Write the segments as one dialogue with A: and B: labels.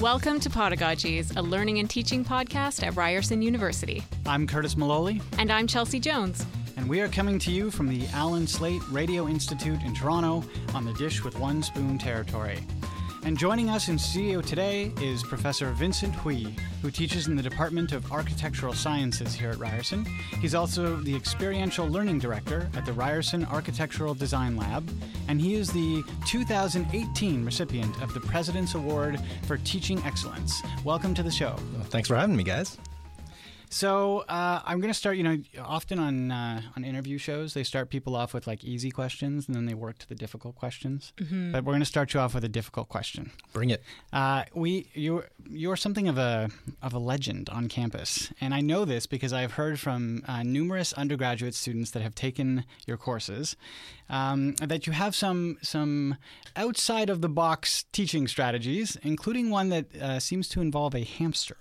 A: Welcome to Podagogies, a learning and teaching podcast at Ryerson University.
B: I'm Curtis Maloley.
A: And I'm Chelsea Jones.
B: And we are coming to you from the Allan Slaight Radio Institute in Toronto on the Dish with One Spoon territory. And joining us in studio today is Professor Vincent Hui, who teaches in the Department of Architectural Sciences here at Ryerson. He's also the Experiential Learning Director at the Ryerson Architectural Design Lab, and he is the 2018 recipient of the President's Award for Teaching Excellence. Welcome to the show.
C: Well, thanks for having me, guys.
B: So uh, I'm going to start. You know, often on uh, on interview shows, they start people off with like easy questions, and then they work to the difficult questions. Mm-hmm. But we're going to start you off with a difficult question.
C: Bring it.
B: Uh, we you you're something of a of a legend on campus, and I know this because I've heard from uh, numerous undergraduate students that have taken your courses um, that you have some some outside of the box teaching strategies, including one that uh, seems to involve a hamster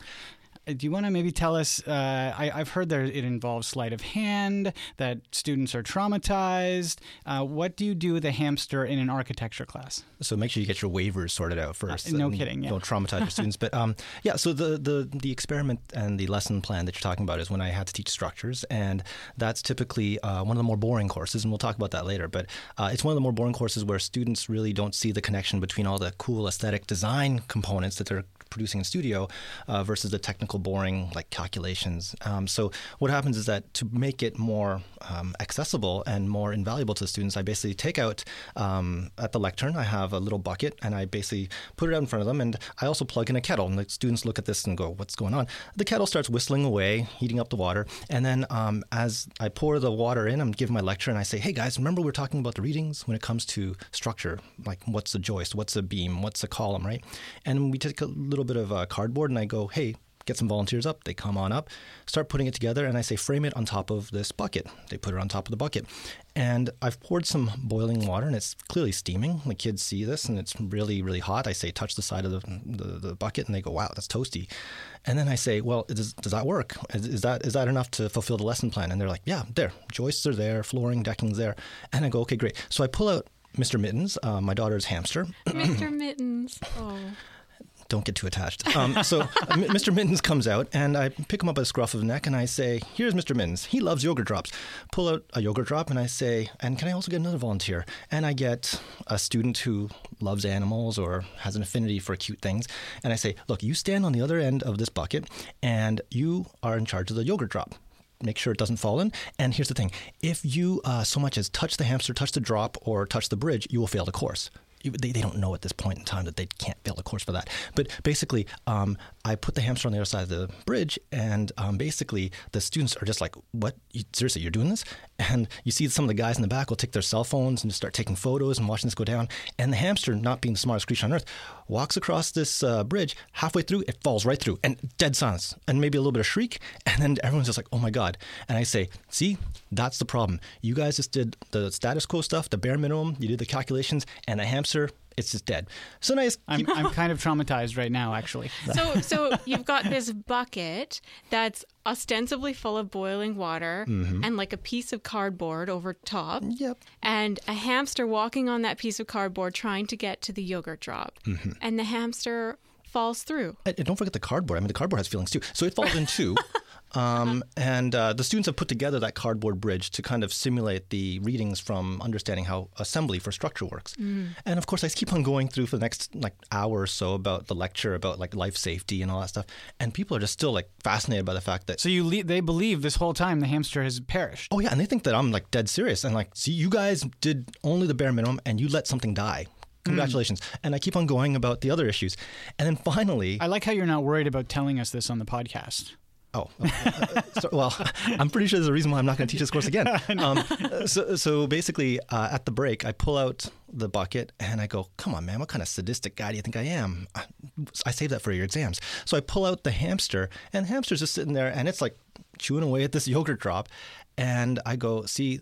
B: do you want to maybe tell us? Uh, I, have heard that it involves sleight of hand, that students are traumatized. Uh, what do you do with a hamster in an architecture class?
C: So make sure you get your waivers sorted out first.
B: Uh, no kidding. Yeah.
C: Don't traumatize your students. But um, yeah, so the, the, the experiment and the lesson plan that you're talking about is when I had to teach structures. And that's typically uh, one of the more boring courses. And we'll talk about that later. But uh, it's one of the more boring courses where students really don't see the connection between all the cool aesthetic design components that they're producing in studio uh, versus the technical boring like calculations. Um, so what happens is that to make it more um, accessible and more invaluable to the students, I basically take out um, at the lectern. I have a little bucket and I basically put it out in front of them, and I also plug in a kettle. And the students look at this and go, "What's going on?" The kettle starts whistling away, heating up the water, and then um, as I pour the water in, I'm giving my lecture, and I say, "Hey guys, remember we are talking about the readings when it comes to structure, like what's a joist, what's a beam, what's a column, right?" And we take a little bit of uh, cardboard, and I go, "Hey, get some volunteers up. They come on up, start putting it together, and I say, frame it on top of this bucket. They put it on top of the bucket. And I've poured some boiling water, and it's clearly steaming. The kids see this, and it's really, really hot. I say, touch the side of the, the, the bucket, and they go, wow, that's toasty. And then I say, well, does, does that work? Is, is, that is that enough to fulfill the lesson plan? And they're like, yeah, there. Joists are there, flooring, decking's there. And I go, okay, great. So I pull out Mr. Mittens, uh, my daughter's hamster.
A: Mr. Mittens. Oh
C: don't get too attached. Um, so Mr. Mittens comes out, and I pick him up by the scruff of the neck, and I say, "Here's Mr. Mittens. He loves yogurt drops." Pull out a yogurt drop, and I say, "And can I also get another volunteer?" And I get a student who loves animals or has an affinity for cute things, and I say, "Look, you stand on the other end of this bucket, and you are in charge of the yogurt drop." make sure it doesn't fall in. And here's the thing if you uh, so much as touch the hamster, touch the drop, or touch the bridge, you will fail the course they, they don't know at this point in time that they can't fail the course for that. But basically, um, I put the hamster on the other side of the bridge, and um, basically the students are just like, "What? Seriously, you're doing this?" And you see some of the guys in the back will take their cell phones and just start taking photos and watching this go down. And the hamster, not being the smartest creature on earth, walks across this uh, bridge. Halfway through, it falls right through, and dead silence, and maybe a little bit of shriek, and then everyone's just like, "Oh my god!" And I say, "See, that's the problem. You guys just did the status quo stuff, the bare minimum. You did the calculations, and the hamster it's just dead. So nice.
B: I'm, I'm kind of traumatized right now, actually.
A: So, so you've got this bucket that's ostensibly full of boiling water mm-hmm. and like a piece of cardboard over top.
C: Yep.
A: And a hamster walking on that piece of cardboard trying to get to the yogurt drop. Mm-hmm. And the hamster falls through.
C: And don't forget the cardboard. I mean, the cardboard has feelings too. So it falls in two. Um, and uh, the students have put together that cardboard bridge to kind of simulate the readings from understanding how assembly for structure works. Mm. And of course, I keep on going through for the next like hour or so about the lecture about like life safety and all that stuff. And people are just still like fascinated by the fact that.
B: So you le- they believe this whole time the hamster has perished.
C: Oh yeah, and they think that I'm like dead serious and like, see, you guys did only the bare minimum and you let something die. Congratulations. Mm. And I keep on going about the other issues. And then finally.
B: I like how you're not worried about telling us this on the podcast.
C: Oh, uh, so, well, I'm pretty sure there's a reason why I'm not going to teach this course again. Um, so, so basically, uh, at the break, I pull out the bucket and I go, "Come on, man, what kind of sadistic guy do you think I am?" I save that for your exams. So I pull out the hamster, and the hamster's just sitting there, and it's like chewing away at this yogurt drop, and I go, "See,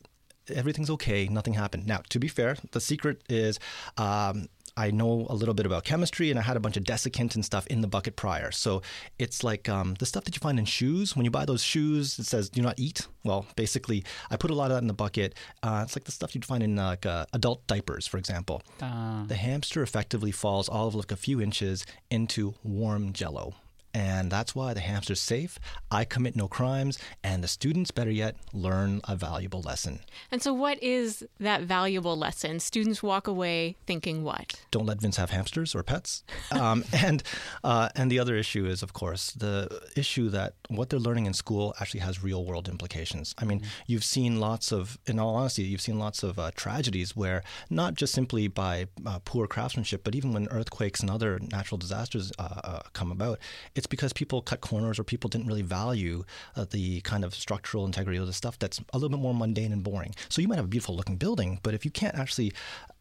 C: everything's okay. Nothing happened." Now, to be fair, the secret is. Um, I know a little bit about chemistry and I had a bunch of desiccant and stuff in the bucket prior. So it's like um, the stuff that you find in shoes. When you buy those shoes, it says do not eat. Well, basically, I put a lot of that in the bucket. Uh, it's like the stuff you'd find in uh, like uh, adult diapers, for example.
B: Uh,
C: The hamster effectively falls all of like a few inches into warm jello. And that's why the hamster's safe. I commit no crimes, and the students, better yet, learn a valuable lesson.
A: And so, what is that valuable lesson? Students walk away thinking what?
C: don't let Vince have hamsters or pets. Um, and uh, and the other issue is, of course, the issue that what they're learning in school actually has real world implications. I mean, you've seen lots of, in all honesty, you've seen lots of uh, tragedies where not just simply by uh, poor craftsmanship, but even when earthquakes and other natural disasters uh, uh, come about, it's because people cut corners or people didn't really value uh, the kind of structural integrity of the stuff that's a little bit more mundane and boring. So you might have a beautiful looking building, but if you can't actually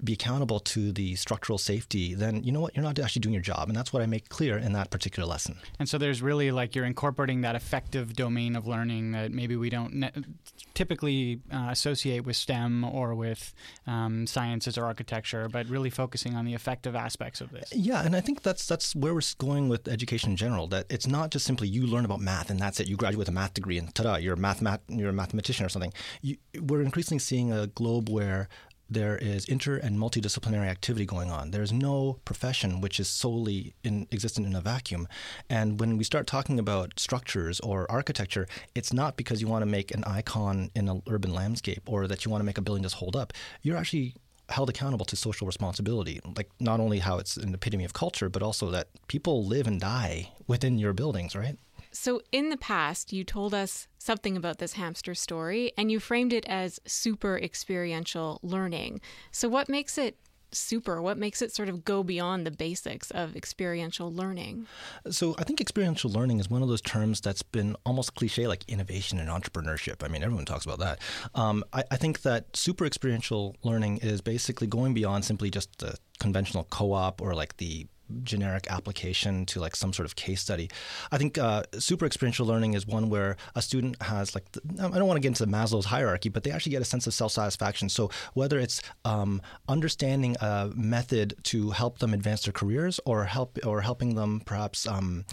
C: be accountable to the structural safety, then you know what? You're not actually doing your job. And that's what I make clear in that particular lesson.
B: and so there's really like you're incorporating that affective domain of learning that maybe we don't ne- typically uh, associate with STEM or with um, sciences or architecture, but really focusing on the affective aspects of this.
C: Yeah, and I think that's that's where we're going with education in general. That it's not just simply you learn about math and that's it. You graduate with a math degree and ta-da, you're a math, you're a mathematician or something. You, we're increasingly seeing a globe where there is inter and multidisciplinary activity going on. There's no profession which is solely in, existent in a vacuum. And when we start talking about structures or architecture, it's not because you want to make an icon in an urban landscape or that you want to make a building just hold up. You're actually held accountable to social responsibility. Like not only how it's an epitome of culture, but also that people live and die within your buildings, right?
A: So, in the past, you told us something about this hamster story and you framed it as super experiential learning. So, what makes it super? What makes it sort of go beyond the basics of experiential learning?
C: So I think experiential learning is one of those terms that's been almost cliche, like innovation and entrepreneurship. I mean, everyone talks about that. Um, I, I think that super experiential learning is basically going beyond simply just the conventional co-op or like the generic application to like some sort of case study. I think uh, super experiential learning is one where a student has like the, I don't want to get into Maslow's hierarchy, but they actually get a sense of self satisfaction. So whether it's um, understanding a method to help them advance their careers, or help or helping them perhaps um,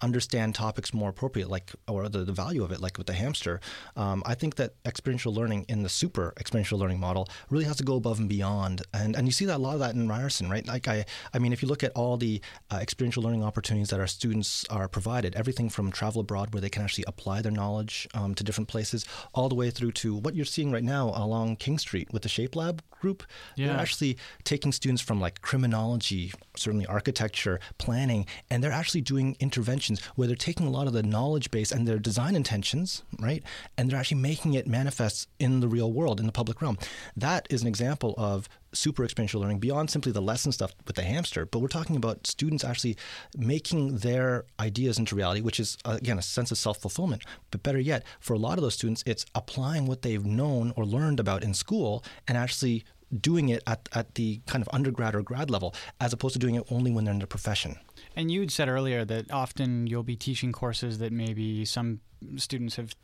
C: understand topics more appropriate, like or the, the value of it, like with the hamster. Um, I think that experiential learning in the super experiential learning model really has to go above and beyond, and and you see that a lot of that in Ryerson, right? Like I, I mean, if you look at all the uh, experiential learning opportunities that our students are provided, everything from travel abroad where they can actually apply their knowledge um, to different places, all the way through to what you're seeing right now along King Street with the Shape Lab group.
B: Yeah.
C: They're actually taking students from like criminology, certainly architecture, planning, and they're actually doing interventions where they're taking a lot of the knowledge base and their design intentions, right? And they're actually making it manifest in the real world, in the public realm. That is an example of super experiential learning beyond simply the lesson stuff with the hamster, but we're talking about students actually making their ideas into reality, which is, uh, again, a sense of self fulfillment. But better yet, for a lot of those students, it's applying what they've known or learned about in school and actually doing it at, at the kind of undergrad or grad level, as opposed to doing it only when they're in their profession.
B: And you had said earlier that often you'll be teaching courses that maybe some students have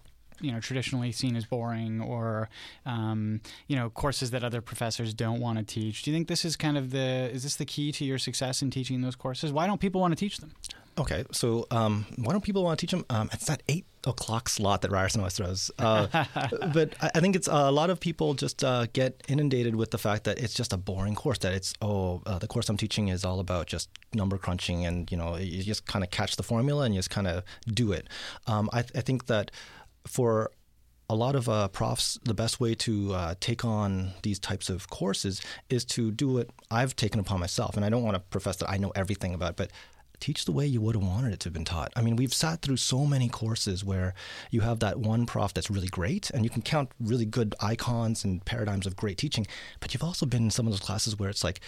B: you know traditionally seen as boring or um, you know courses that other professors don't want to teach do you think this is kind of the is this the key to your success in teaching those courses why don't people want to teach them
C: Okay, so um, why don't people want to teach them? Um, it's that eight o'clock slot that Ryerson always throws. Uh, but I, think it's uh, a lot of people just uh, get inundated with the fact that it's just a boring course. That it's oh, uh, the course I'm teaching is all about just number crunching, and you know, you just kind of catch the formula and you just kind of do it. Um, I, I think that for a lot of uh, profs, the best way to uh, take on these types of courses is to do what I've taken upon myself. And I don't want to profess that I know everything about it, but teach the way you would have wanted it to have been taught. I mean, we've sat through so many courses where you have that one prof that's really great, and you can count really good icons and paradigms of great teaching, but you've also been in some of those classes where it's like,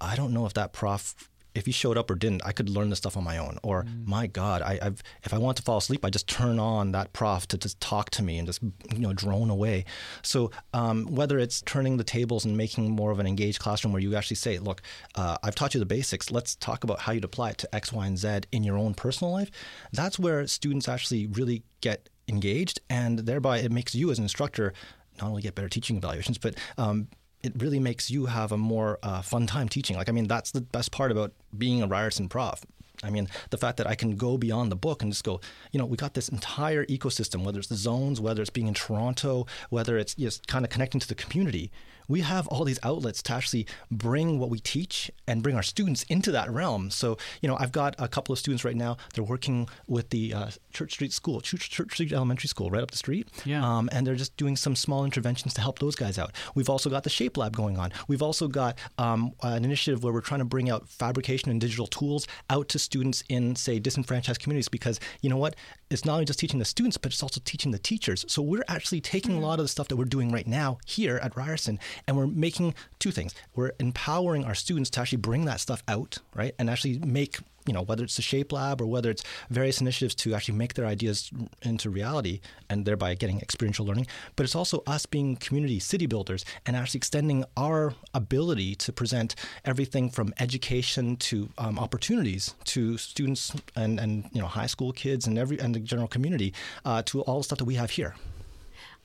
C: I don't know if that prof if he showed up or didn't, I could learn this stuff on my own. Or
B: Mm.
C: my God, I, I've if I want to fall asleep, I just turn on that prof to just talk to me and just you know drone away. So um, whether it's turning the tables and making more of an engaged classroom where you actually say, look, uh, I've taught you the basics. Let's talk about how you'd apply it to X, Y, and Z in your own personal life. That's where students actually really get engaged, and thereby it makes you as an instructor not only get better teaching evaluations, but um, it really makes you have a more uh, fun time teaching. Like, I mean, that's the best part about being a Ryerson prof. I mean, the fact that I can go beyond the book and just go, you know, we got this entire ecosystem, whether it's the zones, whether it's being in Toronto, whether it's just kind of connecting to the community we have all these outlets to actually bring what we teach and bring our students into that realm. So, you know, I've got a couple of students right now. They're working with the uh, Church Street School, Church, Church, Street Elementary School, right up the street.
B: Yeah.
C: Um, and they're just doing some small interventions to help those guys out. We've also got the Shape Lab going on. We've also got um, an initiative where we're trying to bring out fabrication and digital tools out to students in, say, disenfranchised communities because, you know what? It's not only just teaching the students, but it's also teaching the teachers. So we're actually taking mm-hmm. a lot of the stuff that we're doing right now here at Ryerson and we're making two things. We're empowering our students to actually bring that stuff out, right? And actually make, you know, whether it's the Shape Lab or whether it's various initiatives to actually make their ideas into reality and thereby getting experiential learning. But it's also us being community city builders and actually extending our ability to present everything from education to um, opportunities to students and, and, you know, high school kids and every and the general community uh, to all the stuff that we have here.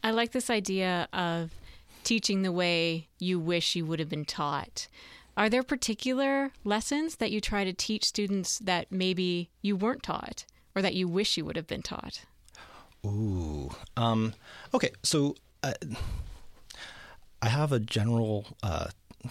A: I like this idea of teaching the way you wish you would have been taught. Are there particular lessons that you try to teach students that maybe you weren't taught or that you wish you would have been taught?
C: Ooh. Um, okay, so uh, I have a general uh,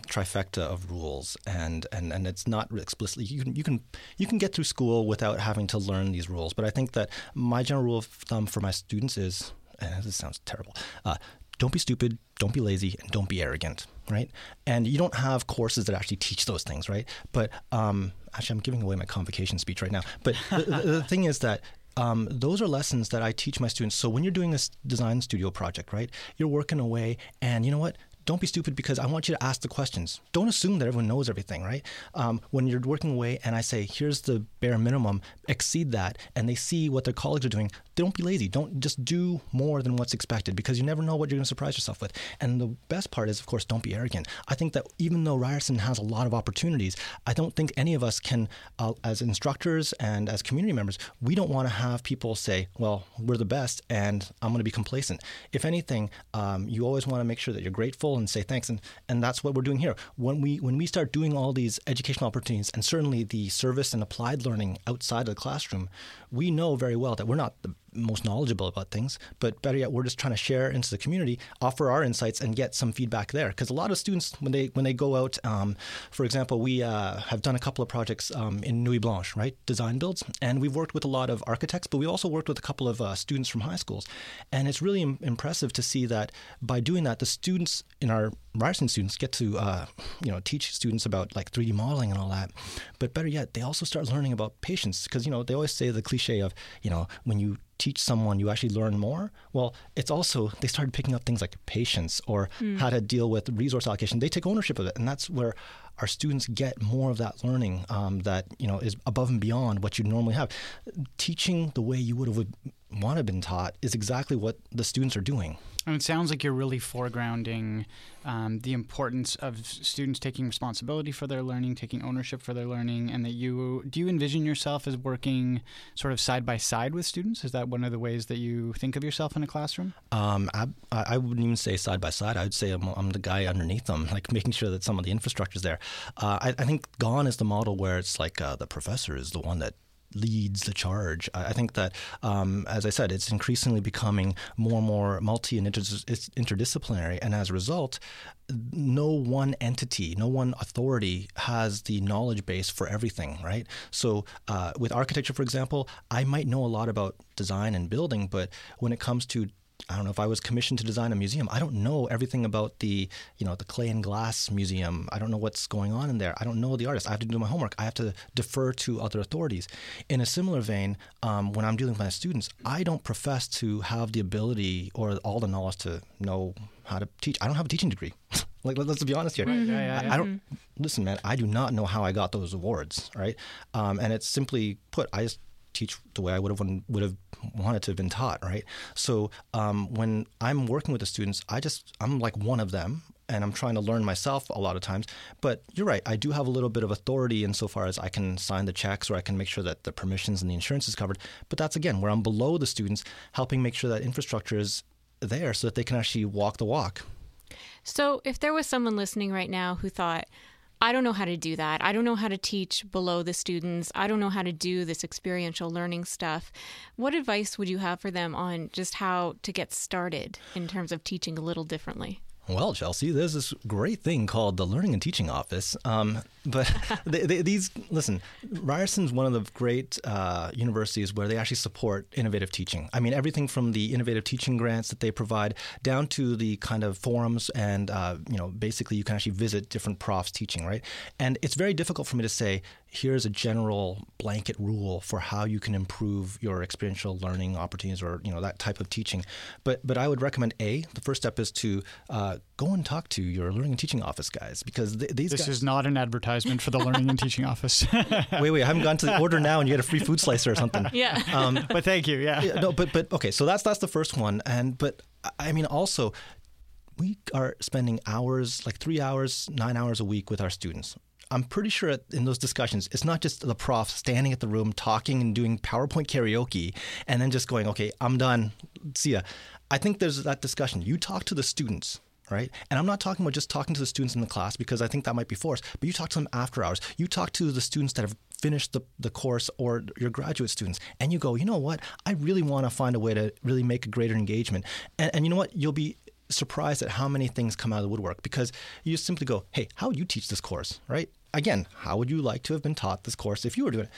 C: trifecta of rules, and, and, and it's not explicitly you can you can you can get through school without having to learn these rules. But I think that my general rule of thumb for my students is, and this sounds terrible, uh, don't be stupid, don't be lazy, and don't be arrogant, right? And you don't have courses that actually teach those things, right? But um, actually, I'm giving away my convocation speech right now. But the, the, thing is that um, those are lessons that I teach my students. So when you're doing this design studio project, right, you're working away, and you know what? Don't be stupid because I want you to ask the questions. Don't assume that everyone knows everything, right? Um, when you're working away and I say, here's the bare minimum, exceed that, and they see what their colleagues are doing, don't be lazy. Don't just do more than what's expected because you never know what you're going to surprise yourself with. And the best part is, of course, don't be arrogant. I think that even though Ryerson has a lot of opportunities, I don't think any of us can, uh, as instructors and as community members, we don't want to have people say, well, we're the best and I'm going to be complacent. If anything, um, you always want to make sure that you're grateful and say thanks. And, and that's what we're doing here. When we, when we start doing all these educational opportunities and certainly the service and applied learning outside of the classroom, we know very well that we're not the most knowledgeable about things, but better yet, we're just trying to share into the community, offer our insights, and get some feedback there. Because a lot of students, when they when they go out, um, for example, we uh, have done a couple of projects um, in Nuit Blanche, right, design builds, and we've worked with a lot of architects, but we also worked with a couple of uh, students from high schools, and it's really Im- impressive to see that by doing that, the students in our Ryerson students get to uh, you know teach students about like 3D modeling and all that, but better yet, they also start learning about patience because you know they always say the cliche of you know when you teach someone, you actually learn more. Well, it's also they started picking up things like patience or mm. how to deal with resource allocation. They take ownership of it, and that's where our students get more of that learning um, that you know is above and beyond what you normally have. Teaching the way you would have want to have been taught is exactly what the students are doing.
B: And it sounds like you're really foregrounding um, the importance of students taking responsibility for their learning, taking ownership for their learning, and that you do you envision yourself as working sort of side by side with students? Is that one of the ways that you think of yourself in a classroom?
C: Um, I, I wouldn't even say side by side. I would say I'm, I'm, the guy underneath them, like making sure that some of the infrastructure is there. Uh, I, I, think Gone is the model where it's like uh, the professor is the one that leads the charge. I think that, um, as I said, it's increasingly becoming more and more multi and interdisciplinary, and as a result, no one entity, no one authority has the knowledge base for everything, right? So, uh, with architecture, for example, I might know a lot about design and building, but when it comes to I don't know if I was commissioned to design a museum. I don't know everything about the, you know, the clay and glass museum. I don't know what's going on in there. I don't know the artist. I have to do my homework. I have to defer to other authorities. In a similar vein, um, when I'm dealing with my students, I don't profess to have the ability or all the knowledge to know how to teach. I don't have a teaching degree. like let's be honest here.
B: Right, yeah,
C: yeah. I, I, don't listen, man. I do not know how I got those awards, right? Um, and it's simply put, I just teach the way I would have would have wanted to have been taught, right? So um, when I'm working with the students, I just I'm like one of them, and I'm trying to learn myself a lot of times. But you're right, I do have a little bit of authority insofar as I can sign the checks or I can make sure that the permissions and the insurance is covered. But that's again where I'm below the students, helping make sure that infrastructure is there so that they can actually walk the walk.
A: So, if there was someone listening right now who thought, I don't know how to do that. I don't know how to teach below the students. I don't know how to do this experiential learning stuff. What advice would you have for them on just how to get started in terms of teaching a little differently?
C: Well, Chelsea, there's this great thing called the Learning and Teaching Office. Um, but they, they, these, listen, Ryerson's one of the great uh, universities where they actually support innovative teaching. I mean, everything from the innovative teaching grants that they provide down to the kind of forums and, uh, you know, basically you can actually visit different profs teaching, right? And it's very difficult for me to say, here's a general blanket rule for how you can improve your experiential learning opportunities or you know that type of teaching. But but i would recommend a the first step is to uh, go and talk to your learning and teaching office guys because th- these
B: this
C: guys,
B: is not an advertisement for the learning and teaching office.
C: Wait wait i haven't gone to the order now and you get a free food slicer or something.
A: Yeah.
B: Um, but thank you yeah.
C: yeah no but but okay so that's that's the first one. And but i mean also we are spending hours like three hours nine hours a week with our students I'm pretty sure in those discussions, it's not just the prof standing at the room talking and doing PowerPoint karaoke and then just going, okay, I'm done. See ya. I think there's that discussion. You talk to the students right? And I'm not talking about just talking to the students in the class because I think that might be forced, but you talk to them after hours. You talk to the students that have finished the, the course or your graduate students, and you go, you know what? I really want to find a way to really make a greater engagement. And, and you know what? You'll be surprised at how many things come out of the woodwork because you just simply go, hey, how would you teach this course, right? Again, how would you like to have been taught this course if you were doing it?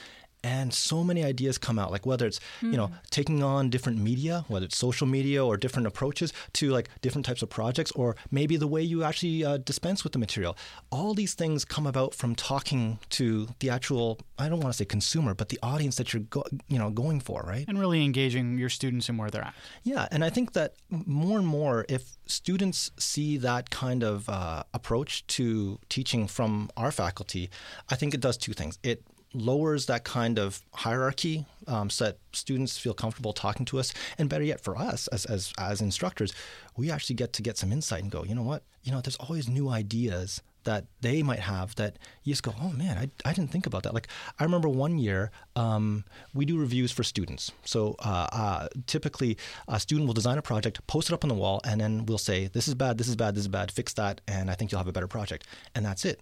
C: And so many ideas come out like whether it's mm. you know hmm. taking on different media whether it's social media or different approaches to like different types of projects or maybe the way you actually uh, dispense with the material all these things come about from talking to the actual i don't want to say consumer but the audience that you're go- you know going for right
B: and really engaging your students in where they're at
C: yeah and i think that more and more if students see that kind of uh, approach to teaching from our faculty i think it does two things it lowers that kind of hierarchy um, so that students feel comfortable talking to us. And better yet, for us as, as, as instructors, we actually get to get some insight and go, you know what? You know, there's always new ideas that they might have that you just go, oh man, I, I didn't think about that. Like I remember one year um, we do reviews for students. So uh, uh, typically a student will design a project, post it up on the wall, and then we'll say, this is bad, this is bad, this is bad, fix that, and I think you'll have a better project. And that's it.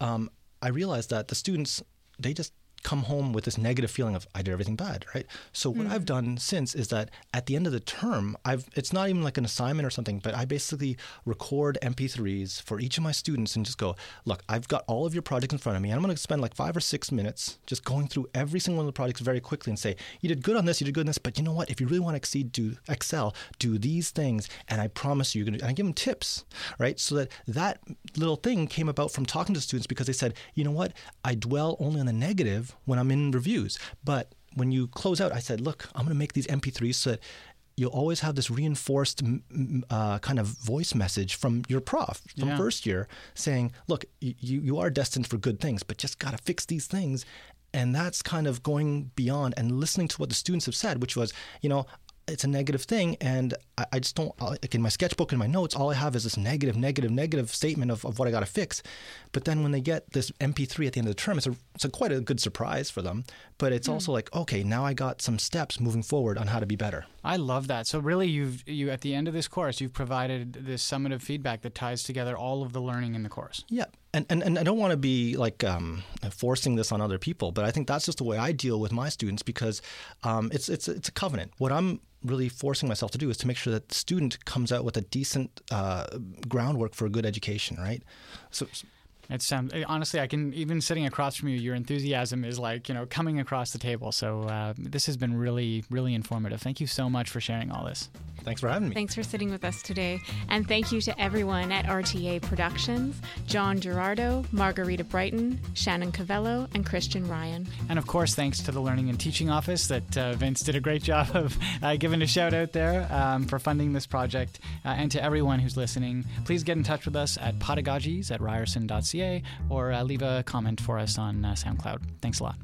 C: Um, I realized that the students they just come home with this negative feeling of I did everything bad, right? So what mm. I've done since is that at the end of the term, I've it's not even like an assignment or something, but I basically record MP3s for each of my students and just go, look, I've got all of your projects in front of me. And I'm going to spend like five or six minutes just going through every single one of the projects very quickly and say, you did good on this, you did good on this, but you know what? If you really want to exceed, do excel, do these things, and I promise you, you're going to. And I give them tips, right? So that that little thing came about from talking to students because they said, you know what? I dwell only on the negative when I'm in reviews. But when you close out, I said, look, I'm going to make these MP3s so that you'll always have this reinforced uh, kind of voice message from your prof from yeah. first year saying, look, you, you are destined for good things, but just got to fix these things. And that's kind of going beyond and listening to what the students have said, which was, you know, it's a negative thing and I, I just don't like in my sketchbook and my notes all i have is this negative negative negative statement of, of what i got to fix. But then when they get this mp3 at the end of the term it's a, it's a quite a good surprise for them. But it's mm. also like okay now i got some steps moving forward on how to be better.
B: I love that. So really you've you at the end of this course you've provided this summative feedback that ties together all of the learning in the course.
C: Yeah and, and, and I don't want to be like um, forcing this on other people, but I think that's just the way I deal with my students because um, it's it's it's a covenant. What I'm really forcing myself to do is to make sure that the student comes out with a decent uh, groundwork for a good education, right?
B: So, it sounds honestly, I can even sitting across from you, your enthusiasm is like you know coming across the table. So uh, this has been really, really informative. Thank you so much for sharing all this.
C: Thanks for having me.
A: Thanks for sitting with us today, and thank you to everyone at RTA Productions: John Gerardo, Margarita Brighton, Shannon Cavello, and Christian Ryan.
B: And of course, thanks to the Learning and Teaching Office that uh, Vince did a great job of uh, giving a shout out there um, for funding this project, uh, and to everyone who's listening. Please get in touch with us at pedagogies at ryerson.ca or uh, leave a comment for us on uh, SoundCloud. Thanks a lot.